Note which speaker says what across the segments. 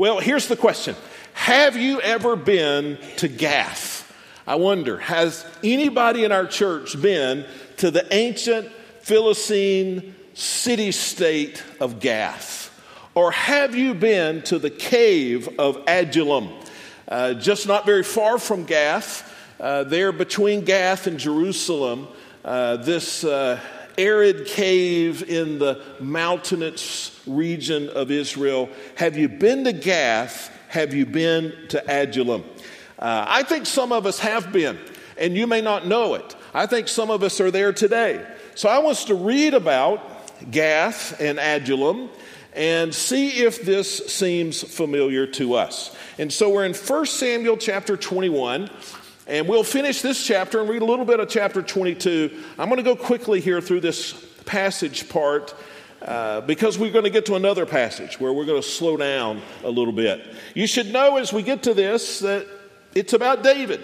Speaker 1: Well, here's the question Have you ever been to Gath? I wonder, has anybody in our church been to the ancient Philistine city state of Gath? Or have you been to the cave of Adullam? Uh, just not very far from Gath, uh, there between Gath and Jerusalem, uh, this uh, arid cave in the mountainous region of Israel. Have you been to Gath? Have you been to Adullam? Uh, I think some of us have been, and you may not know it. I think some of us are there today. So I want us to read about Gath and Adullam and see if this seems familiar to us. And so we're in 1 Samuel chapter 21. And we'll finish this chapter and read a little bit of chapter 22. I'm going to go quickly here through this passage part uh, because we're going to get to another passage where we're going to slow down a little bit. You should know as we get to this that it's about David.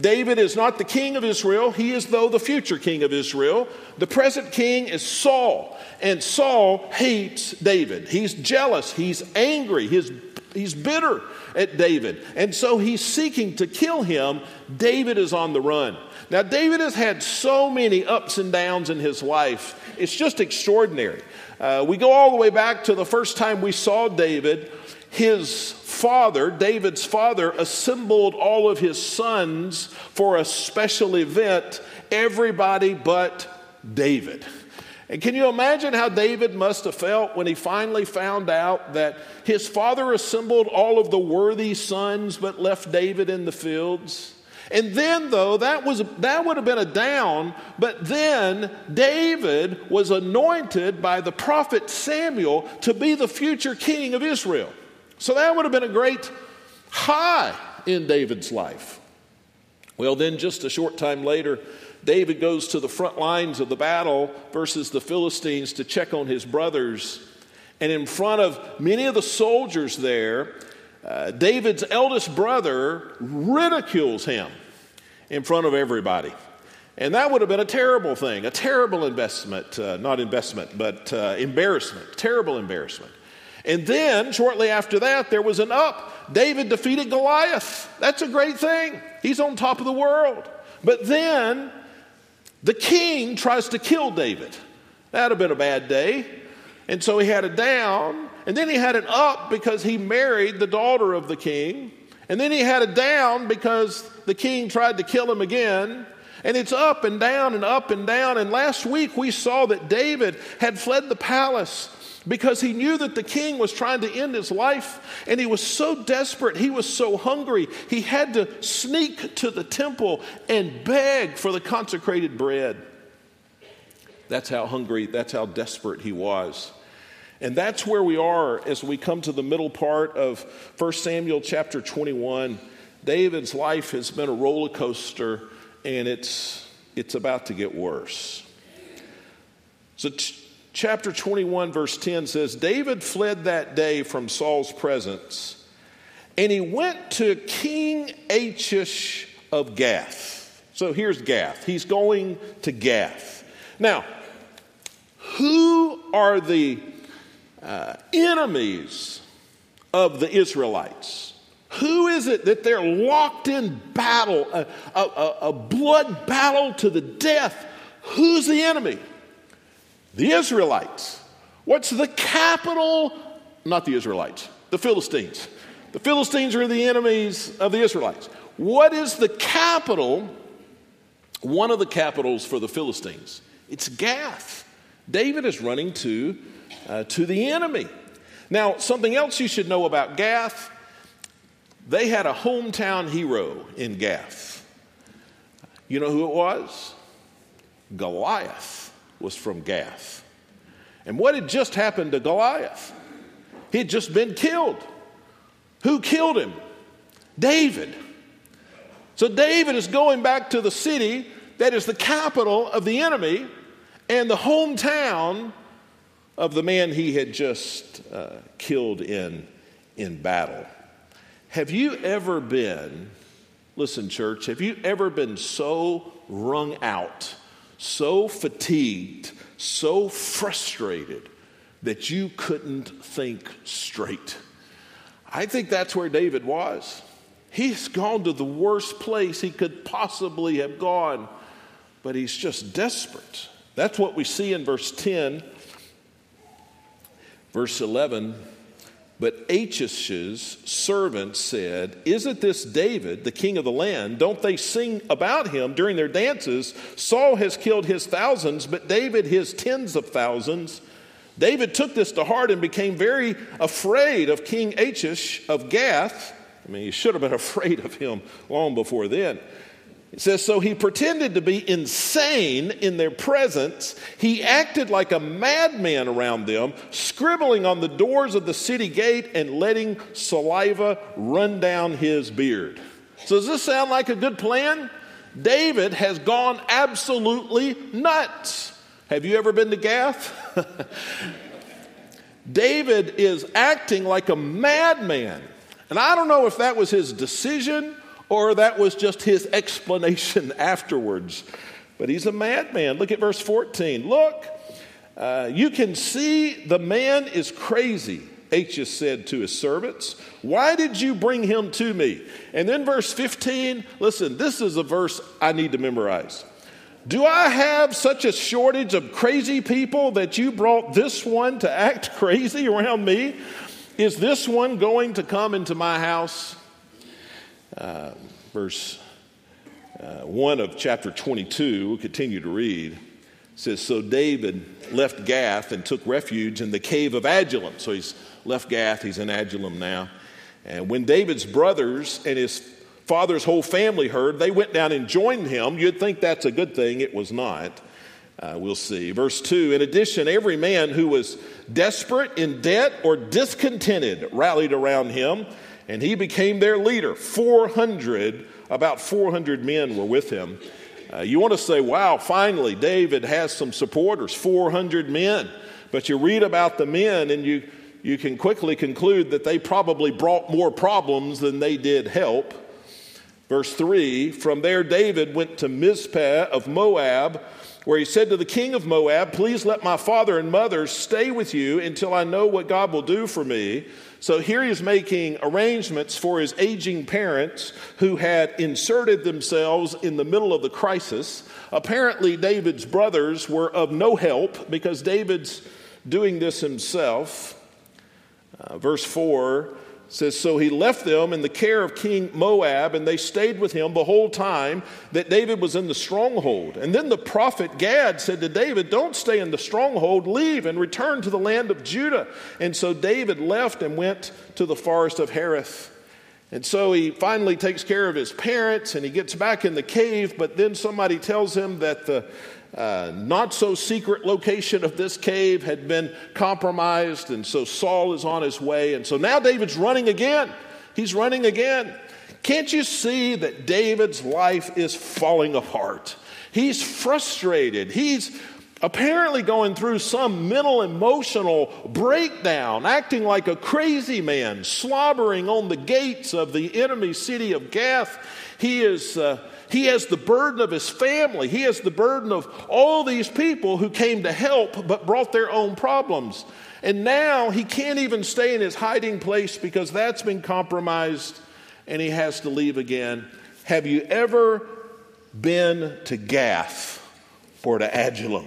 Speaker 1: David is not the king of Israel. He is, though, the future king of Israel. The present king is Saul, and Saul hates David. He's jealous, he's angry, he's, he's bitter at David. And so he's seeking to kill him. David is on the run. Now, David has had so many ups and downs in his life, it's just extraordinary. Uh, we go all the way back to the first time we saw David his father, David's father, assembled all of his sons for a special event, everybody but David. And can you imagine how David must have felt when he finally found out that his father assembled all of the worthy sons but left David in the fields? And then, though, that, was, that would have been a down, but then David was anointed by the prophet Samuel to be the future king of Israel. So that would have been a great high in David's life. Well, then, just a short time later, David goes to the front lines of the battle versus the Philistines to check on his brothers. And in front of many of the soldiers there, uh, David's eldest brother ridicules him in front of everybody. And that would have been a terrible thing, a terrible investment, uh, not investment, but uh, embarrassment, terrible embarrassment. And then, shortly after that, there was an up. David defeated Goliath. That's a great thing. He's on top of the world. But then, the king tries to kill David. That'd have been a bad day. And so he had a down, and then he had an up because he married the daughter of the king. And then he had a down because the king tried to kill him again. And it's up and down and up and down. And last week we saw that David had fled the palace because he knew that the king was trying to end his life and he was so desperate, he was so hungry, he had to sneak to the temple and beg for the consecrated bread. That's how hungry, that's how desperate he was. And that's where we are as we come to the middle part of 1 Samuel chapter 21. David's life has been a roller coaster and it's, it's about to get worse. So, t- chapter 21, verse 10 says David fled that day from Saul's presence, and he went to King Achish of Gath. So here's Gath. He's going to Gath. Now, who are the uh, enemies of the Israelites? Who is it that they're locked in battle, a, a, a blood battle to the death? Who's the enemy? The Israelites. What's the capital? Not the Israelites, the Philistines. The Philistines are the enemies of the Israelites. What is the capital? One of the capitals for the Philistines. It's Gath. David is running to, uh, to the enemy. Now, something else you should know about Gath they had a hometown hero in Gath. You know who it was? Goliath was from Gath. And what had just happened to Goliath? He had just been killed. Who killed him? David. So David is going back to the city that is the capital of the enemy and the hometown of the man he had just uh, killed in, in battle. Have you ever been, listen, church, have you ever been so wrung out so fatigued, so frustrated that you couldn't think straight. I think that's where David was. He's gone to the worst place he could possibly have gone, but he's just desperate. That's what we see in verse 10. Verse 11 But Achish's servant said, Isn't this David, the king of the land? Don't they sing about him during their dances? Saul has killed his thousands, but David his tens of thousands. David took this to heart and became very afraid of King Achish of Gath. I mean, he should have been afraid of him long before then. It says, So he pretended to be insane in their presence. He acted like a madman around them, scribbling on the doors of the city gate and letting saliva run down his beard. So, does this sound like a good plan? David has gone absolutely nuts. Have you ever been to Gath? David is acting like a madman. And I don't know if that was his decision or that was just his explanation afterwards. But he's a madman. Look at verse 14. Look, uh, you can see the man is crazy. Achish said to his servants, Why did you bring him to me? And then verse 15, listen, this is a verse I need to memorize. Do I have such a shortage of crazy people that you brought this one to act crazy around me? Is this one going to come into my house? Uh, verse uh, 1 of chapter 22, we'll continue to read, says, So David left Gath and took refuge in the cave of Adullam. So he's left Gath, he's in Adullam now. And when David's brothers and his father's whole family heard, they went down and joined him. You'd think that's a good thing, it was not. Uh, we'll see. Verse 2 In addition, every man who was desperate, in debt, or discontented rallied around him and he became their leader. 400, about 400 men were with him. Uh, you want to say, wow, finally, David has some supporters, 400 men. But you read about the men and you, you can quickly conclude that they probably brought more problems than they did help. Verse 3 From there, David went to Mizpeh of Moab, where he said to the king of Moab, Please let my father and mother stay with you until I know what God will do for me. So here he's making arrangements for his aging parents who had inserted themselves in the middle of the crisis. Apparently, David's brothers were of no help because David's doing this himself. Uh, verse 4 says, So he left them in the care of King Moab, and they stayed with him the whole time that David was in the stronghold. And then the prophet Gad said to David, Don't stay in the stronghold, leave and return to the land of Judah. And so David left and went to the forest of Hereth. And so he finally takes care of his parents and he gets back in the cave, but then somebody tells him that the uh, not so secret location of this cave had been compromised, and so Saul is on his way. And so now David's running again. He's running again. Can't you see that David's life is falling apart? He's frustrated. He's apparently going through some mental emotional breakdown, acting like a crazy man, slobbering on the gates of the enemy city of Gath. He is. Uh, he has the burden of his family. He has the burden of all these people who came to help but brought their own problems. And now he can't even stay in his hiding place because that's been compromised and he has to leave again. Have you ever been to Gath or to Adullam?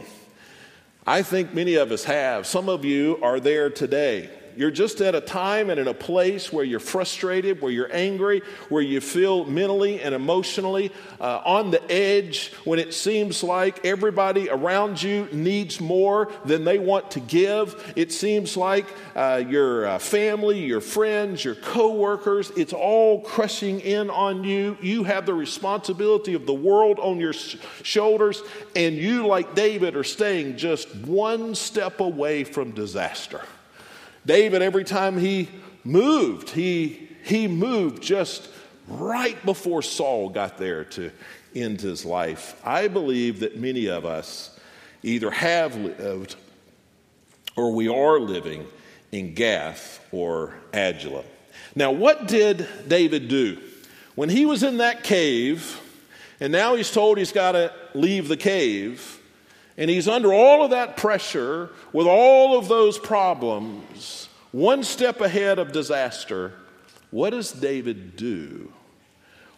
Speaker 1: I think many of us have. Some of you are there today. You're just at a time and in a place where you're frustrated, where you're angry, where you feel mentally and emotionally uh, on the edge, when it seems like everybody around you needs more than they want to give. It seems like uh, your uh, family, your friends, your coworkers, it's all crushing in on you. You have the responsibility of the world on your sh- shoulders, and you, like David, are staying just one step away from disaster. David, every time he moved, he, he moved just right before Saul got there to end his life. I believe that many of us either have lived or we are living in Gath or Adullam. Now, what did David do? When he was in that cave, and now he's told he's got to leave the cave, and he's under all of that pressure with all of those problems, one step ahead of disaster. What does David do?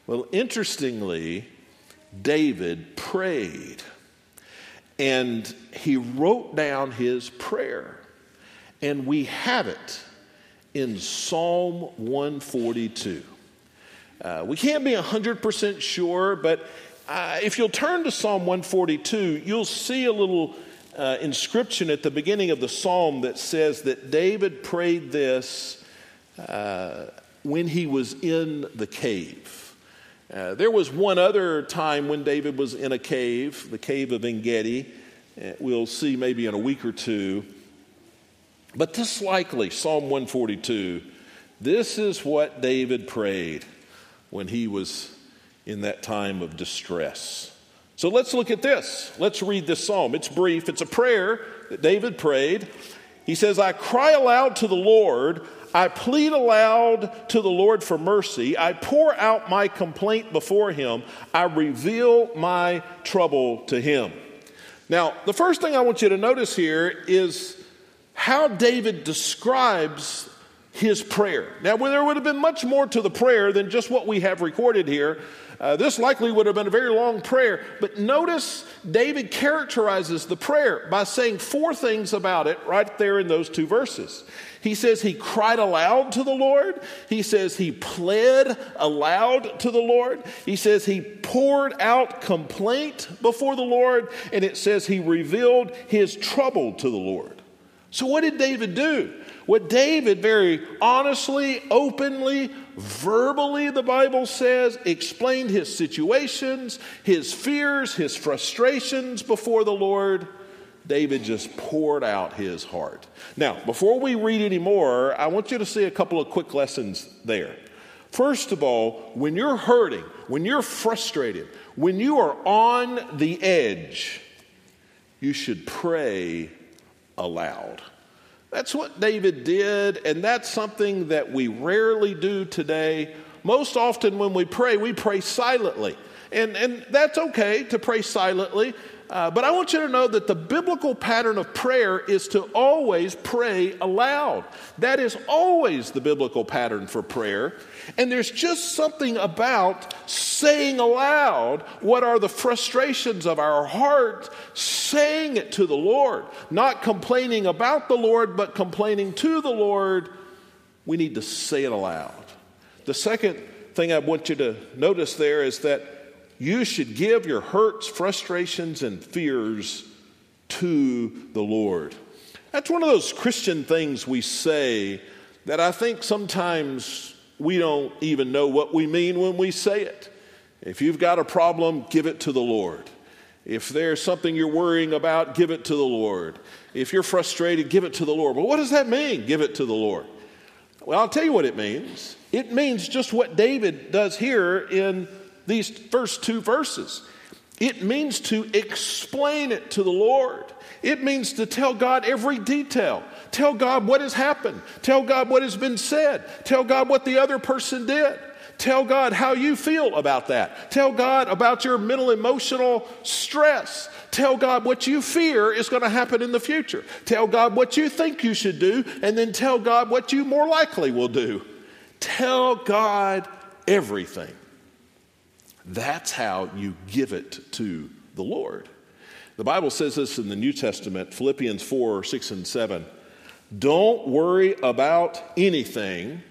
Speaker 1: Well, interestingly, David prayed and he wrote down his prayer. And we have it in Psalm 142. Uh, we can't be 100% sure, but uh, if you'll turn to Psalm 142, you'll see a little uh, inscription at the beginning of the psalm that says that David prayed this uh, when he was in the cave. Uh, there was one other time when David was in a cave, the cave of Engedi. Uh, we'll see maybe in a week or two. But this likely, Psalm 142, this is what David prayed when he was in that time of distress. So let's look at this. Let's read this psalm. It's brief, it's a prayer that David prayed. He says, I cry aloud to the Lord. I plead aloud to the Lord for mercy. I pour out my complaint before him. I reveal my trouble to him. Now, the first thing I want you to notice here is how David describes his prayer. Now, there would have been much more to the prayer than just what we have recorded here. Uh, this likely would have been a very long prayer, but notice David characterizes the prayer by saying four things about it right there in those two verses. He says he cried aloud to the Lord. He says he pled aloud to the Lord. He says he poured out complaint before the Lord. And it says he revealed his trouble to the Lord. So, what did David do? What David very honestly, openly, verbally, the Bible says, explained his situations, his fears, his frustrations before the Lord. David just poured out his heart. Now, before we read any more, I want you to see a couple of quick lessons there. First of all, when you're hurting, when you're frustrated, when you are on the edge, you should pray aloud. That's what David did, and that's something that we rarely do today. Most often, when we pray, we pray silently. And, and that's okay to pray silently. Uh, but I want you to know that the biblical pattern of prayer is to always pray aloud. That is always the biblical pattern for prayer. And there's just something about saying aloud what are the frustrations of our heart, saying it to the Lord, not complaining about the Lord, but complaining to the Lord. We need to say it aloud. The second thing I want you to notice there is that you should give your hurts, frustrations, and fears to the Lord. That's one of those Christian things we say that I think sometimes we don't even know what we mean when we say it. If you've got a problem, give it to the Lord. If there's something you're worrying about, give it to the Lord. If you're frustrated, give it to the Lord. But what does that mean, give it to the Lord? Well, I'll tell you what it means. It means just what David does here in these first two verses. It means to explain it to the Lord. It means to tell God every detail. Tell God what has happened. Tell God what has been said. Tell God what the other person did. Tell God how you feel about that. Tell God about your mental emotional stress. Tell God what you fear is going to happen in the future. Tell God what you think you should do, and then tell God what you more likely will do. Tell God everything. That's how you give it to the Lord. The Bible says this in the New Testament, Philippians 4 6 and 7. Don't worry about anything,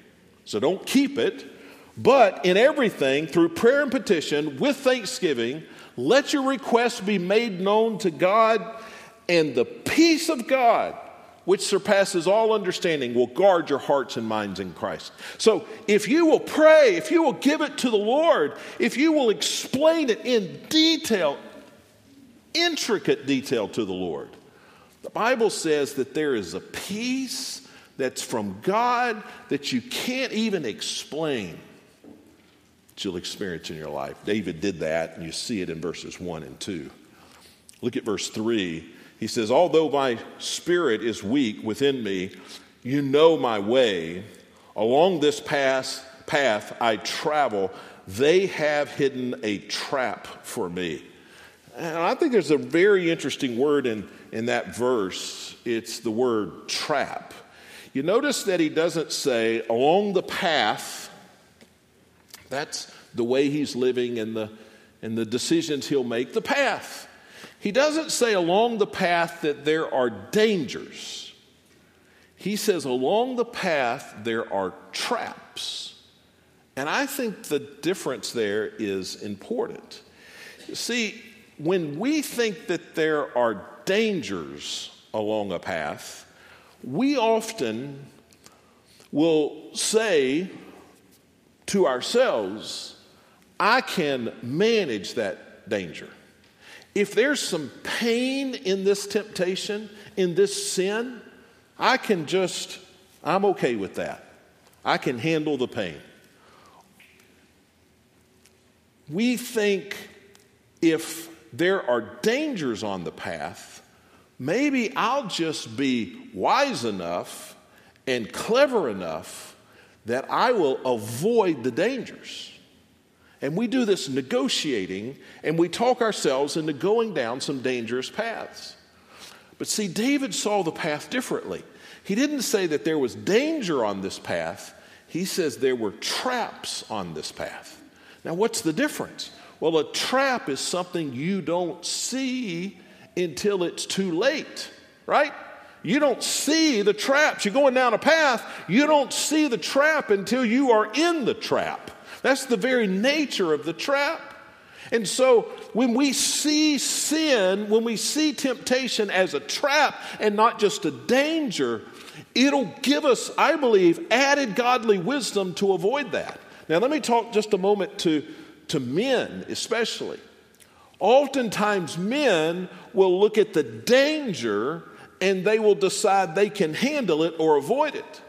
Speaker 1: so don't keep it, but in everything, through prayer and petition, with thanksgiving, let your requests be made known to God, and the peace of God which surpasses all understanding, will guard your hearts and minds in Christ. So if you will pray, if you will give it to the Lord, if you will explain it in detail, intricate detail to the Lord, the Bible says that there is a peace that's from God that you can't even explain that you'll experience in your life. David did that, and you see it in verses 1 and 2. Look at verse 3. He says, Although my spirit is weak within me, you know my way. Along this path, path I travel. They have hidden a trap for me. And I think there's a very interesting word in, in that verse. It's the word trap. You notice that he doesn't say, along the path That's the way he's living and the, and the decisions he'll make, the path. He doesn't say along the path that there are dangers. He says along the path there are traps. And I think the difference there is important. See, when we think that there are dangers along a path, we often will say to ourselves, I can manage that danger. If there's some pain in this temptation, in this sin, I can just, I'm okay with that. I can handle the pain. We think if there are dangers on the path, maybe I'll just be wise enough and clever enough that I will avoid the dangers. And we do this negotiating and we talk ourselves into going down some dangerous paths. But see, David saw the path differently. He didn't say that there was danger on this path, he says there were traps on this path. Now, what's the difference? Well, a trap is something you don't see until it's too late, right? You don't see the traps. You're going down a path, you don't see the trap until you are in the trap. That's the very nature of the trap. And so when we see sin, when we see temptation as a trap and not just a danger, it'll give us, I believe, added godly wisdom to avoid that. Now, let me talk just a moment to, to men, especially. Oftentimes, men will look at the danger and they will decide they can handle it or avoid it.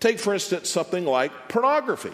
Speaker 1: Take, for instance, something like pornography.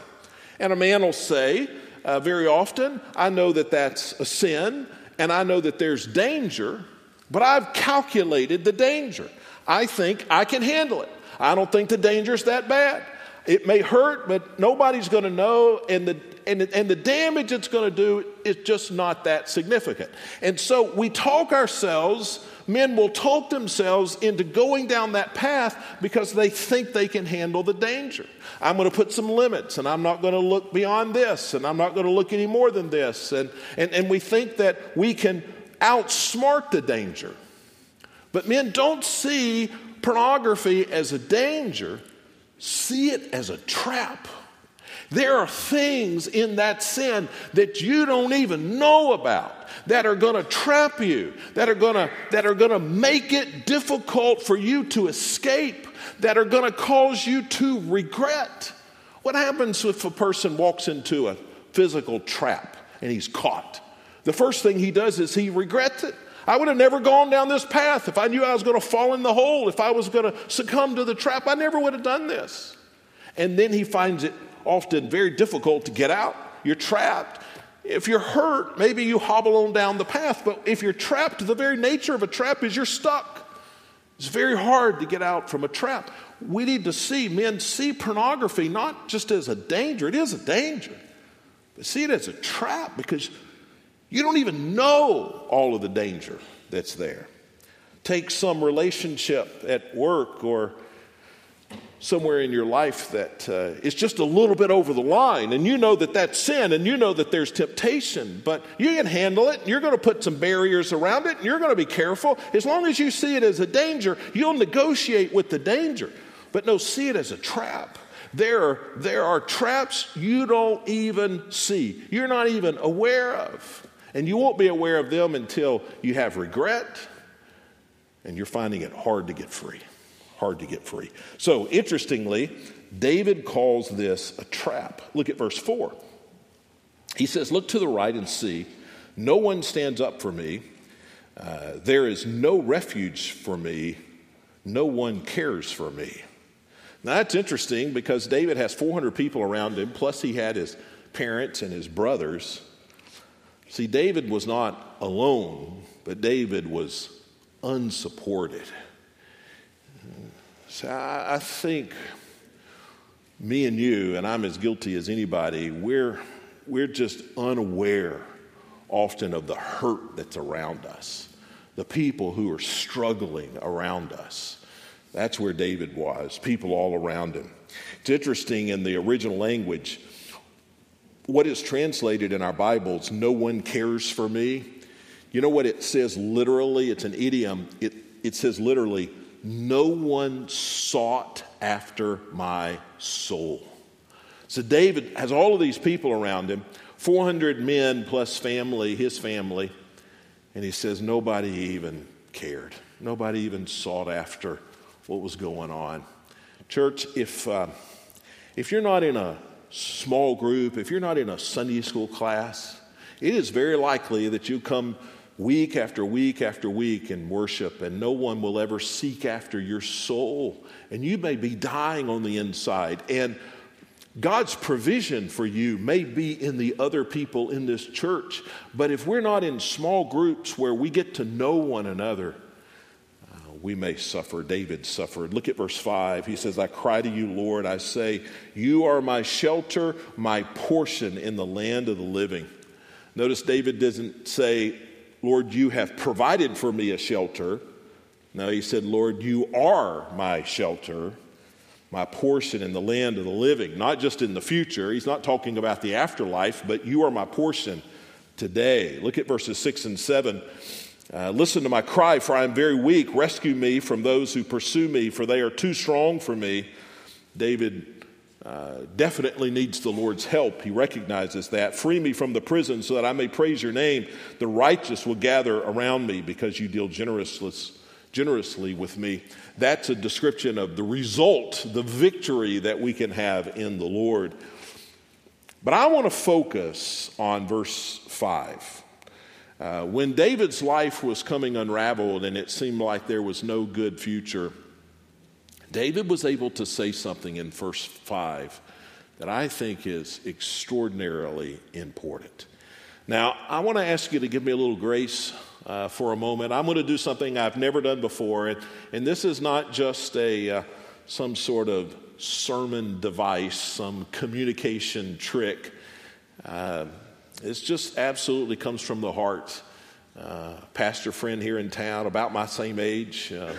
Speaker 1: And a man will say, uh, very often, I know that that's a sin and I know that there's danger, but I've calculated the danger. I think I can handle it. I don't think the danger is that bad. It may hurt, but nobody's going to know, and the, and, and the damage it's going to do is just not that significant. And so we talk ourselves men will talk themselves into going down that path because they think they can handle the danger. I'm going to put some limits and I'm not going to look beyond this and I'm not going to look any more than this. And, and, and we think that we can outsmart the danger. But men don't see pornography as a danger, see it as a trap. There are things in that sin that you don't even know about that are going to trap you, that are going to that are going to make it difficult for you to escape, that are going to cause you to regret. What happens if a person walks into a physical trap and he's caught? The first thing he does is he regrets it. I would have never gone down this path if I knew I was going to fall in the hole, if I was going to succumb to the trap. I never would have done this. And then he finds it often very difficult to get out. You're trapped. If you're hurt, maybe you hobble on down the path, but if you're trapped, the very nature of a trap is you're stuck. It's very hard to get out from a trap. We need to see, men see pornography not just as a danger, it is a danger, but see it as a trap because you don't even know all of the danger that's there. Take some relationship at work or somewhere in your life that uh, is just a little bit over the line and you know that that's sin and you know that there's temptation but you can handle it and you're going to put some barriers around it and you're going to be careful. As long as you see it as a danger you'll negotiate with the danger. But no see it as a trap. There there are traps you don't even see you're not even aware of. And you won't be aware of them until you have regret and you're finding it hard to get free hard to get free. So, interestingly, David calls this a trap. Look at verse 4. He says, Look to the right and see. No one stands up for me. Uh, there is no refuge for me. No one cares for me. Now, that's interesting because David has 400 people around him, plus, he had his parents and his brothers. See, David was not alone, but David was unsupported. So I, I think me and you, and I'm as guilty as anybody, we're, we're just unaware often of the hurt that's around us, the people who are struggling around us. That's where David was, people all around him. It's interesting in the original language, what is translated in our Bibles, no one cares for me. You know what it says literally? It's an idiom. It, it says literally, no one sought after my soul. So David has all of these people around him, 400 men plus family, his family, and he says nobody even cared. Nobody even sought after what was going on. Church, if, uh, if you're not in a small group, if you're not in a Sunday school class, it is very likely that you come week after week after week in worship and no one will ever seek after your soul. And you may be dying on the inside. And God's provision for you may be in the other people in this church. But if we're not in small groups where we get to know one another, uh, we may suffer. David suffered. Look at verse 5. He says, I cry to you, Lord. I say, You are my shelter, my portion in the land of the living. Notice David doesn't say, Lord, you have provided for me a shelter. No, he said, Lord, you are my shelter my portion in the land of the living, not just in the future. He's not talking about the afterlife, but you are my portion today. Look at verses 6 and 7. Uh, Listen to my cry, for I am very weak. Rescue me from those who pursue me, for they are too strong for me. David definitely needs the Lord's help. He recognizes that. Free me from the prison so that I may praise your name. The righteous will gather around me because you deal generously generously with me. That's a description of the result, the victory that we can have in the Lord. But I want to focus on verse 5. Uh, when David's life was coming unraveled and it seemed like there was no good future, David was able to say something in verse 5 that I think is extraordinarily important. Now, I want to ask you to give me a little grace uh, for a moment. I'm going to do something I've never done before, and, and this is not just a uh, some sort of sermon device, some communication trick. Uh, it's just absolutely comes from the heart. Uh, pastor friend here in town, about my same age, uh,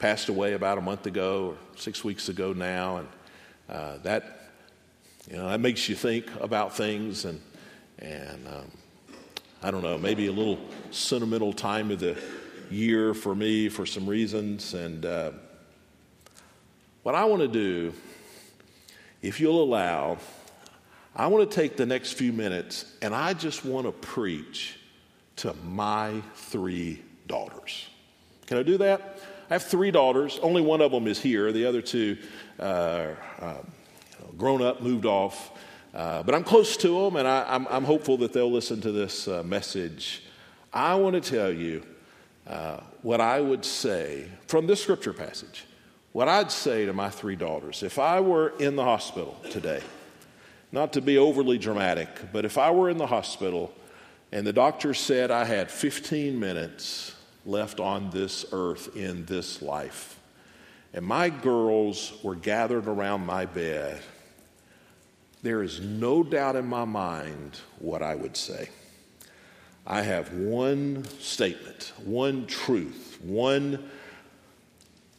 Speaker 1: passed away about a month ago or six weeks ago now, and uh, that you know that makes you think about things and and um, I don't know, maybe a little sentimental time of the year for me for some reasons. And uh, what I want to do, if you'll allow, I want to take the next few minutes and I just want to preach to my three daughters. Can I do that? I have three daughters. Only one of them is here. The other two uh, uh, grown up, moved off. Uh, but I'm close to them, and I, am hopeful that they'll listen to this uh, message. I want to tell you uh, what I would say from this scripture passage. What I'd say to my three daughters if I were in the hospital today, not to be overly dramatic, but if I were in the hospital and the doctor said I had 15 minutes left on this earth in this life, and my girls were gathered around my bed there is no doubt in my mind what I would say. I have one statement, one truth, one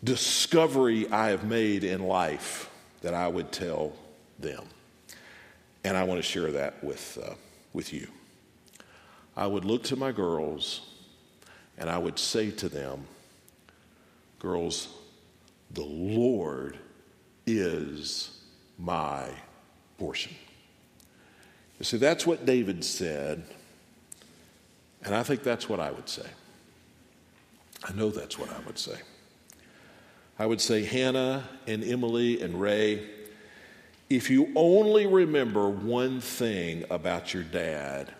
Speaker 1: discovery I have made in life that I would tell them. And I want to share that with, uh, with you. I would look to my girls and I would say to them, Girls, the Lord is my portion. You see, that's what David said, and I think that's what I would say. I know that's what I would say. I would say, Hannah and Emily and Ray, if you only remember one thing about your dad,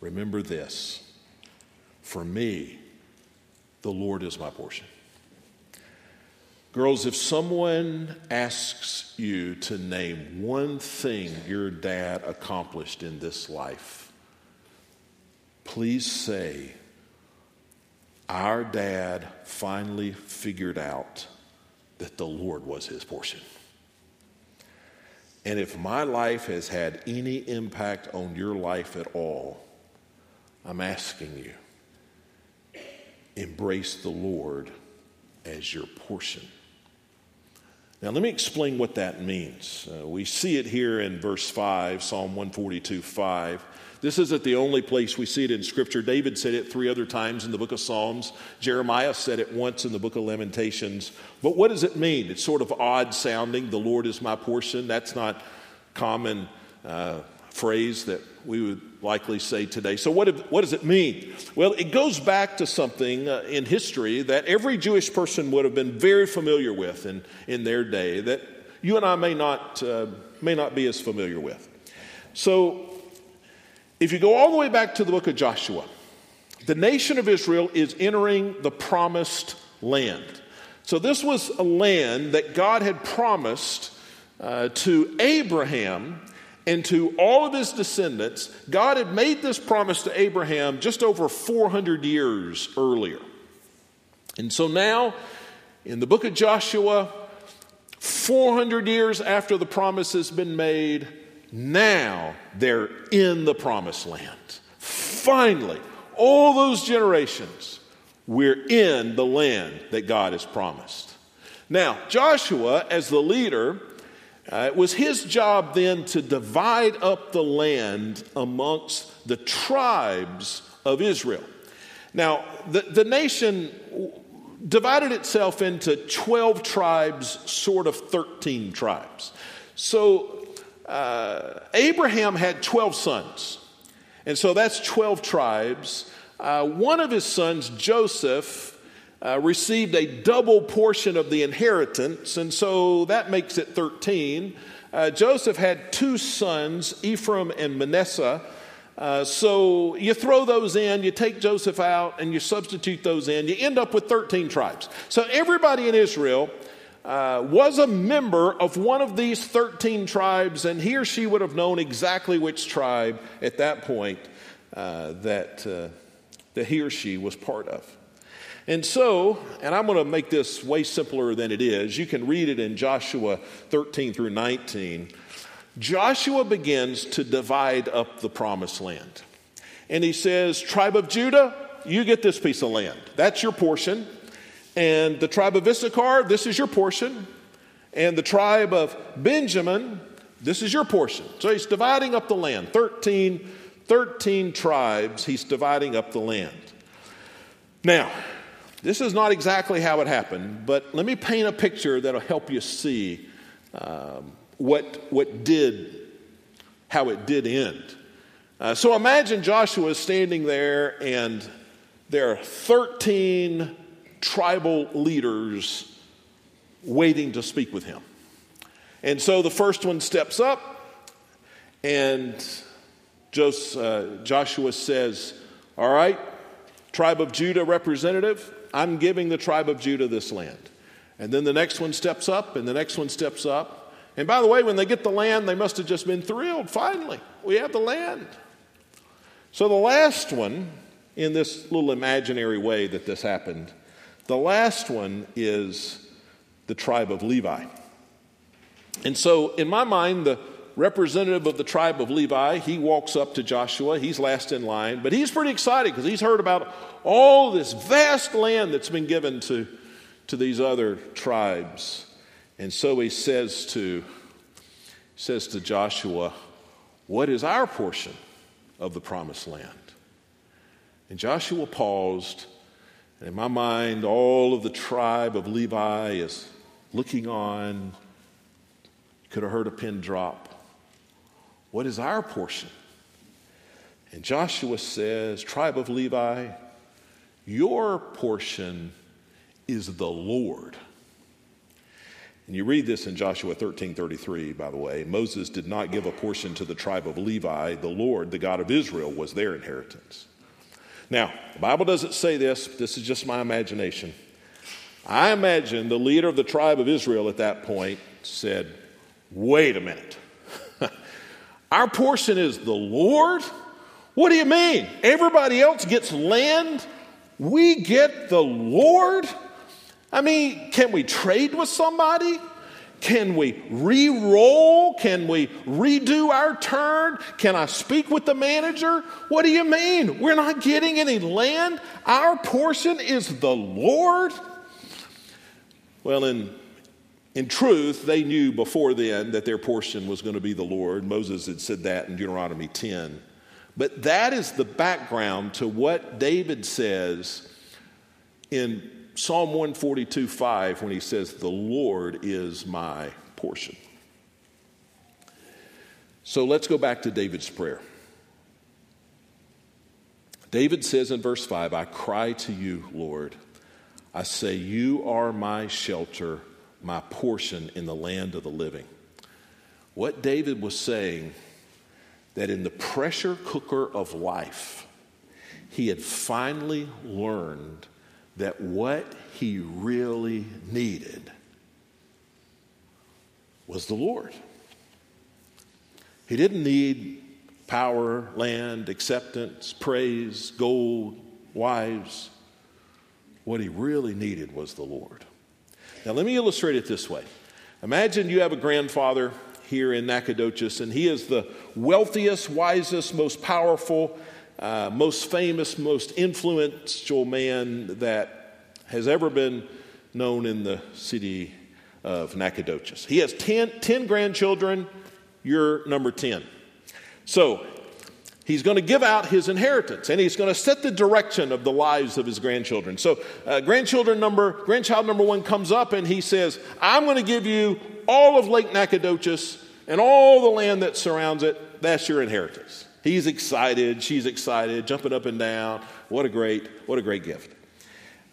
Speaker 1: remember this. For me, the Lord is my portion. Girls, if someone asks you to name one thing your dad accomplished in this life, please say, Our dad finally figured out that the Lord was his portion. And if my life has had any impact on your life at all, I'm asking you, embrace the Lord as your portion. Now, let me explain what that means. Uh, we see it here in verse 5, Psalm 142 5. This isn't the only place we see it in Scripture. David said it three other times in the book of Psalms. Jeremiah said it once in the book of Lamentations. But what does it mean? It's sort of odd sounding. The Lord is my portion. That's not common uh, phrase that we would likely say today. So, what, what does it mean? Well, it goes back to something uh, in history that every Jewish person would have been very familiar with in, in their day that you and I may not, uh, may not be as familiar with. So, if you go all the way back to the book of Joshua, the nation of Israel is entering the promised land. So, this was a land that God had promised uh, to Abraham and to all of his descendants, God had made this promise to Abraham just over 400 years earlier. And so now, in the book of Joshua, 400 years after the promise has been made, now they're in the promised land. Finally, all those generations, we're in the land that God has promised. Now, Joshua, as the leader, uh, it was his job then to divide up the land amongst the tribes of Israel. Now, the, the nation divided itself into 12 tribes, sort of 13 tribes. So, uh, Abraham had 12 sons. And so that's 12 tribes. Uh, one of his sons, Joseph, uh, received a double portion of the inheritance, and so that makes it 13. Uh, Joseph had two sons, Ephraim and Manasseh. Uh, so you throw those in, you take Joseph out, and you substitute those in, you end up with 13 tribes. So everybody in Israel uh, was a member of one of these 13 tribes, and he or she would have known exactly which tribe at that point uh, that, uh, that he or she was part of. And so, and I'm going to make this way simpler than it is. You can read it in Joshua 13 through 19. Joshua begins to divide up the promised land. And he says, Tribe of Judah, you get this piece of land. That's your portion. And the tribe of Issachar, this is your portion. And the tribe of Benjamin, this is your portion. So he's dividing up the land. 13, 13 tribes, he's dividing up the land. Now, this is not exactly how it happened, but let me paint a picture that'll help you see um, what, what did, how it did end. Uh, so imagine Joshua is standing there, and there are 13 tribal leaders waiting to speak with him. And so the first one steps up, and uh, Joshua says, All right, tribe of Judah representative, I'm giving the tribe of Judah this land. And then the next one steps up, and the next one steps up. And by the way, when they get the land, they must have just been thrilled. Finally, we have the land. So the last one, in this little imaginary way that this happened, the last one is the tribe of Levi. And so, in my mind, the representative of the tribe of Levi, he walks up to Joshua. He's last in line, but he's pretty excited because he's heard about all this vast land that's been given to, to these other tribes. And so he says to, says to Joshua, What is our portion of the promised land? And Joshua paused, and in my mind, all of the tribe of Levi is looking on. Could have heard a pin drop. What is our portion? And Joshua says, Tribe of Levi, your portion is the Lord. And you read this in Joshua 13 33, by the way. Moses did not give a portion to the tribe of Levi. The Lord, the God of Israel, was their inheritance. Now, the Bible doesn't say this, this is just my imagination. I imagine the leader of the tribe of Israel at that point said, Wait a minute. Our portion is the Lord? What do you mean? Everybody else gets land, we get the Lord? I mean, can we trade with somebody? Can we re roll? Can we redo our turn? Can I speak with the manager? What do you mean? We're not getting any land? Our portion is the Lord? Well, in In truth, they knew before then that their portion was going to be the Lord. Moses had said that in Deuteronomy 10. But that is the background to what David says in Psalm 142 5 when he says, The Lord is my portion. So let's go back to David's prayer. David says in verse 5, I cry to you, Lord. I say, You are my shelter, my portion in the land of the living. What David was saying, that in the pressure cooker of life, he had finally learned that what he really needed was the Lord. He didn't need power, land, acceptance, praise, gold, wives. What he really needed was the Lord. Now, let me illustrate it this way. Imagine you have a grandfather here in Nacogdoches, and he is the wealthiest, wisest, most powerful, uh, most famous, most influential man that has ever been known in the city of Nacogdoches. He has 10, 10 grandchildren, you're number 10. So he's going to give out his inheritance and he's going to set the direction of the lives of his grandchildren. So uh, grandchildren number, grandchild number one comes up and he says, I'm going to give you all of Lake Nacogdoches and all the land that surrounds it. That's your inheritance. He's excited. She's excited, jumping up and down. What a great, what a great gift.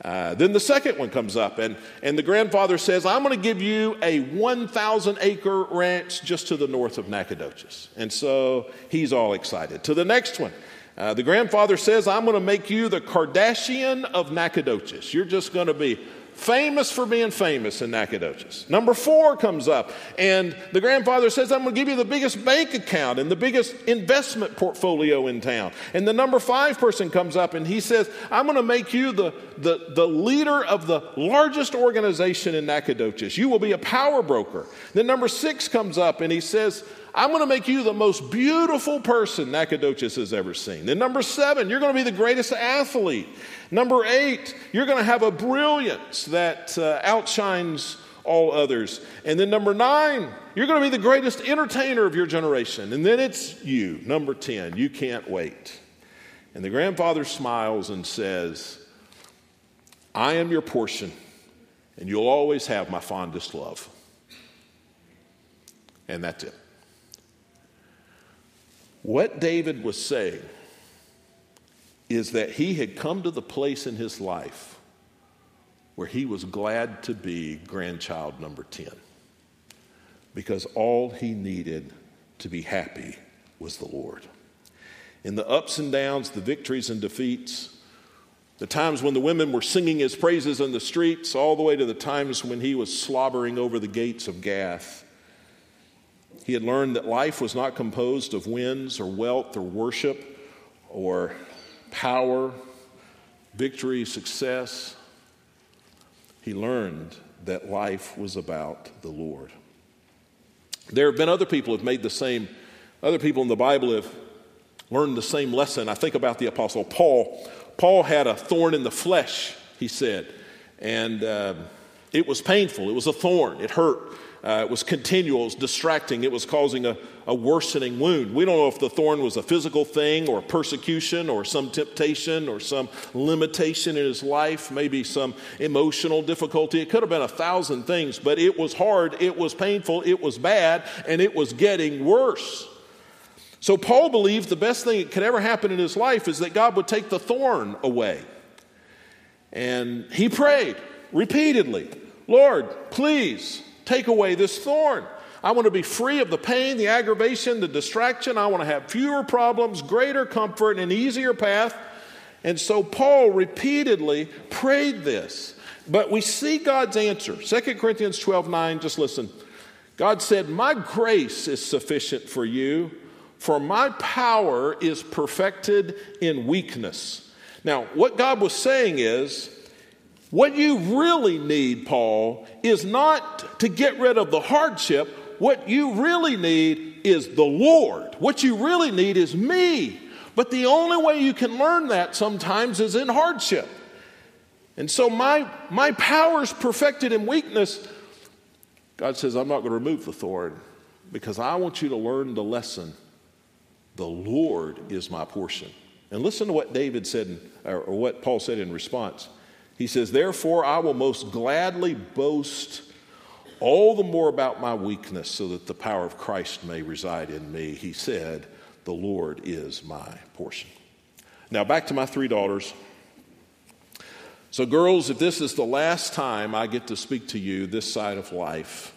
Speaker 1: Uh, then the second one comes up, and, and the grandfather says, I'm going to give you a 1,000 acre ranch just to the north of Nacogdoches. And so he's all excited. To the next one, uh, the grandfather says, I'm going to make you the Kardashian of Nacogdoches. You're just going to be famous for being famous in Nacogdoches. Number four comes up, and the grandfather says, I'm going to give you the biggest bank account and the biggest investment portfolio in town. And the number five person comes up, and he says, I'm going to make you the, the, the leader of the largest organization in Nacogdoches. You will be a power broker. Then number six comes up, and he says, I'm going to make you the most beautiful person Nacogdoches has ever seen. Then, number seven, you're going to be the greatest athlete. Number eight, you're going to have a brilliance that uh, outshines all others. And then, number nine, you're going to be the greatest entertainer of your generation. And then it's you, number 10. You can't wait. And the grandfather smiles and says, I am your portion, and you'll always have my fondest love. And that's it. What David was saying is that he had come to the place in his life where he was glad to be grandchild number 10 because all he needed to be happy was the Lord. In the ups and downs, the victories and defeats, the times when the women were singing his praises in the streets, all the way to the times when he was slobbering over the gates of Gath, he had learned that life was not composed of wins or wealth or worship or power, victory, success. He learned that life was about the Lord. There have been other people who have made the same, other people in the Bible have learned the same lesson. I think about the Apostle Paul. Paul had a thorn in the flesh, he said, and uh, it was painful. It was a thorn, it hurt. Uh, it was continual, it was distracting, it was causing a, a worsening wound. We don't know if the thorn was a physical thing or persecution or some temptation or some limitation in his life, maybe some emotional difficulty. It could have been a thousand things, but it was hard, it was painful, it was bad, and it was getting worse. So Paul believed the best thing that could ever happen in his life is that God would take the thorn away. And he prayed repeatedly, Lord, please Take away this thorn. I want to be free of the pain, the aggravation, the distraction. I want to have fewer problems, greater comfort, and an easier path. And so Paul repeatedly prayed this. But we see God's answer. 2 Corinthians 12 9, just listen. God said, My grace is sufficient for you, for my power is perfected in weakness. Now, what God was saying is, what you really need, Paul, is not to get rid of the hardship. What you really need is the Lord. What you really need is me. But the only way you can learn that sometimes is in hardship. And so my, my power is perfected in weakness. God says, I'm not going to remove the thorn because I want you to learn the lesson. The Lord is my portion. And listen to what David said, or what Paul said in response. He says, Therefore, I will most gladly boast all the more about my weakness so that the power of Christ may reside in me. He said, The Lord is my portion. Now, back to my three daughters. So, girls, if this is the last time I get to speak to you this side of life,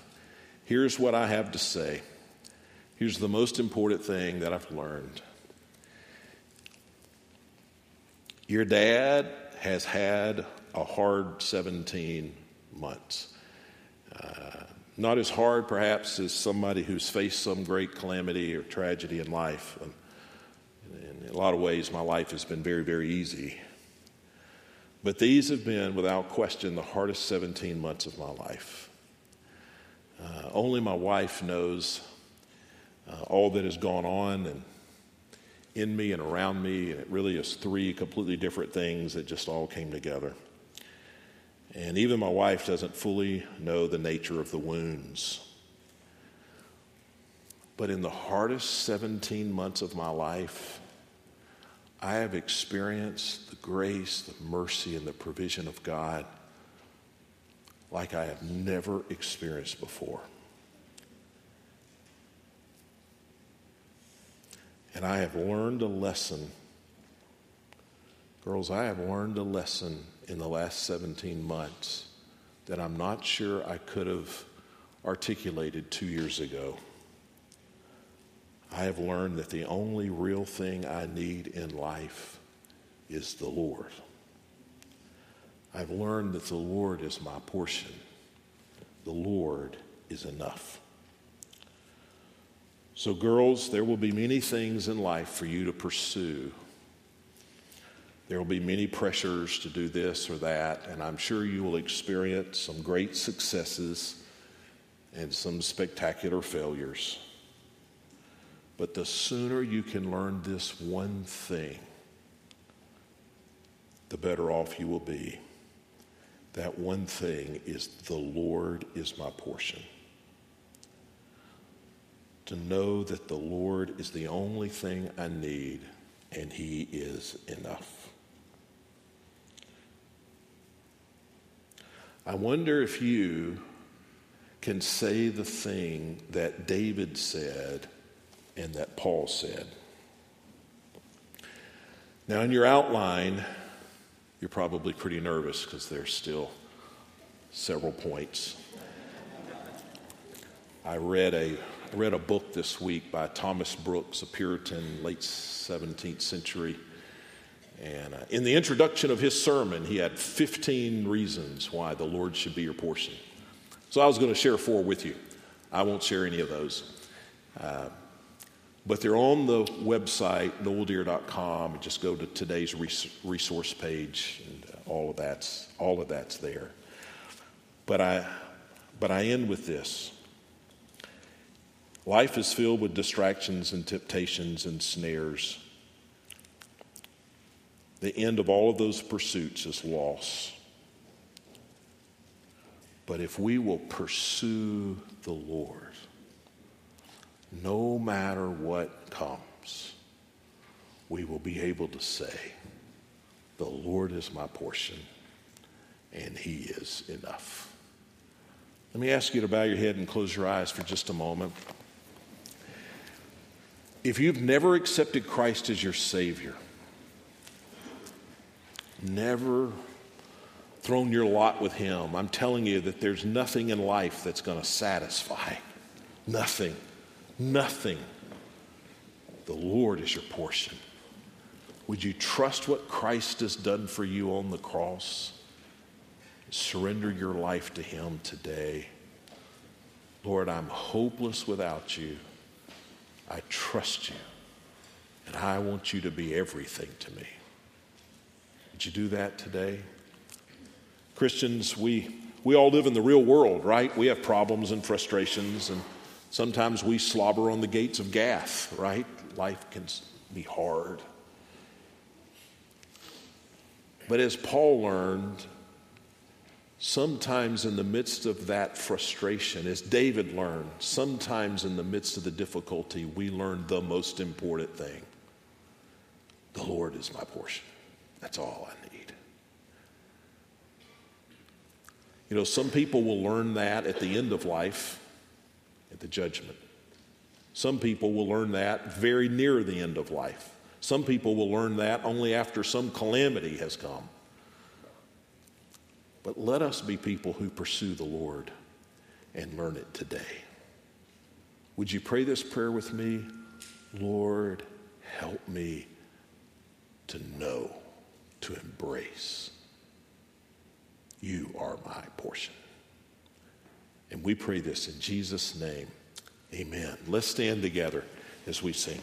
Speaker 1: here's what I have to say. Here's the most important thing that I've learned. Your dad has had a hard 17 months. Uh, not as hard, perhaps, as somebody who's faced some great calamity or tragedy in life. And in a lot of ways, my life has been very, very easy. But these have been, without question, the hardest 17 months of my life. Uh, only my wife knows uh, all that has gone on and in me and around me. And it really is three completely different things that just all came together. And even my wife doesn't fully know the nature of the wounds. But in the hardest 17 months of my life, I have experienced the grace, the mercy, and the provision of God like I have never experienced before. And I have learned a lesson. Girls, I have learned a lesson in the last 17 months that I'm not sure I could have articulated two years ago. I have learned that the only real thing I need in life is the Lord. I've learned that the Lord is my portion. The Lord is enough. So, girls, there will be many things in life for you to pursue there will be many pressures to do this or that, and I'm sure you will experience some great successes and some spectacular failures. But the sooner you can learn this one thing, the better off you will be. That one thing is the Lord is my portion. To know that the Lord is the only thing I need and He is enough. I wonder if you can say the thing that David said and that Paul said. Now, in your outline, you're probably pretty nervous because there's still several points. I read a, I read a book this week by Thomas Brooks, a Puritan, late 17th century and uh, in the introduction of his sermon, he had 15 reasons why the Lord should be your portion. So I was going to share four with you. I won't share any of those. Uh, but they're on the website, noeldeer.com. Just go to today's resource page, and uh, all of that's, all of that's there. But I, but I end with this. Life is filled with distractions and temptations and snares. The end of all of those pursuits is loss. But if we will pursue the Lord, no matter what comes, we will be able to say, The Lord is my portion, and He is enough. Let me ask you to bow your head and close your eyes for just a moment. If you've never accepted Christ as your Savior, never thrown your lot with Him, I'm telling you that there's nothing in life that's going to satisfy. Nothing. Nothing. The Lord is your portion. Would you trust what Christ has done for you on the cross? Surrender your life to Him today. Lord, I'm hopeless without you. I trust you, and I want you to be everything to me. Would you do that today? Christians, we, we all live in the real world, right? We have problems and frustrations, and sometimes we slobber on the gates of Gath, right? Life can be hard. But as Paul learned, sometimes in the midst of that frustration, as David learned, sometimes in the midst of the difficulty, we learn the most important thing the Lord is my portion. That's all I need. You know, some people will learn that at the end of life, at the judgment. Some people will learn that very near the end of life. Some people will learn that only after some calamity has come. But let us be people who pursue the Lord and learn it today. Would you pray this prayer with me? Lord, help me to know, to embrace. You are my portion. And we pray this in Jesus' name. Amen. Let's stand together as we sing.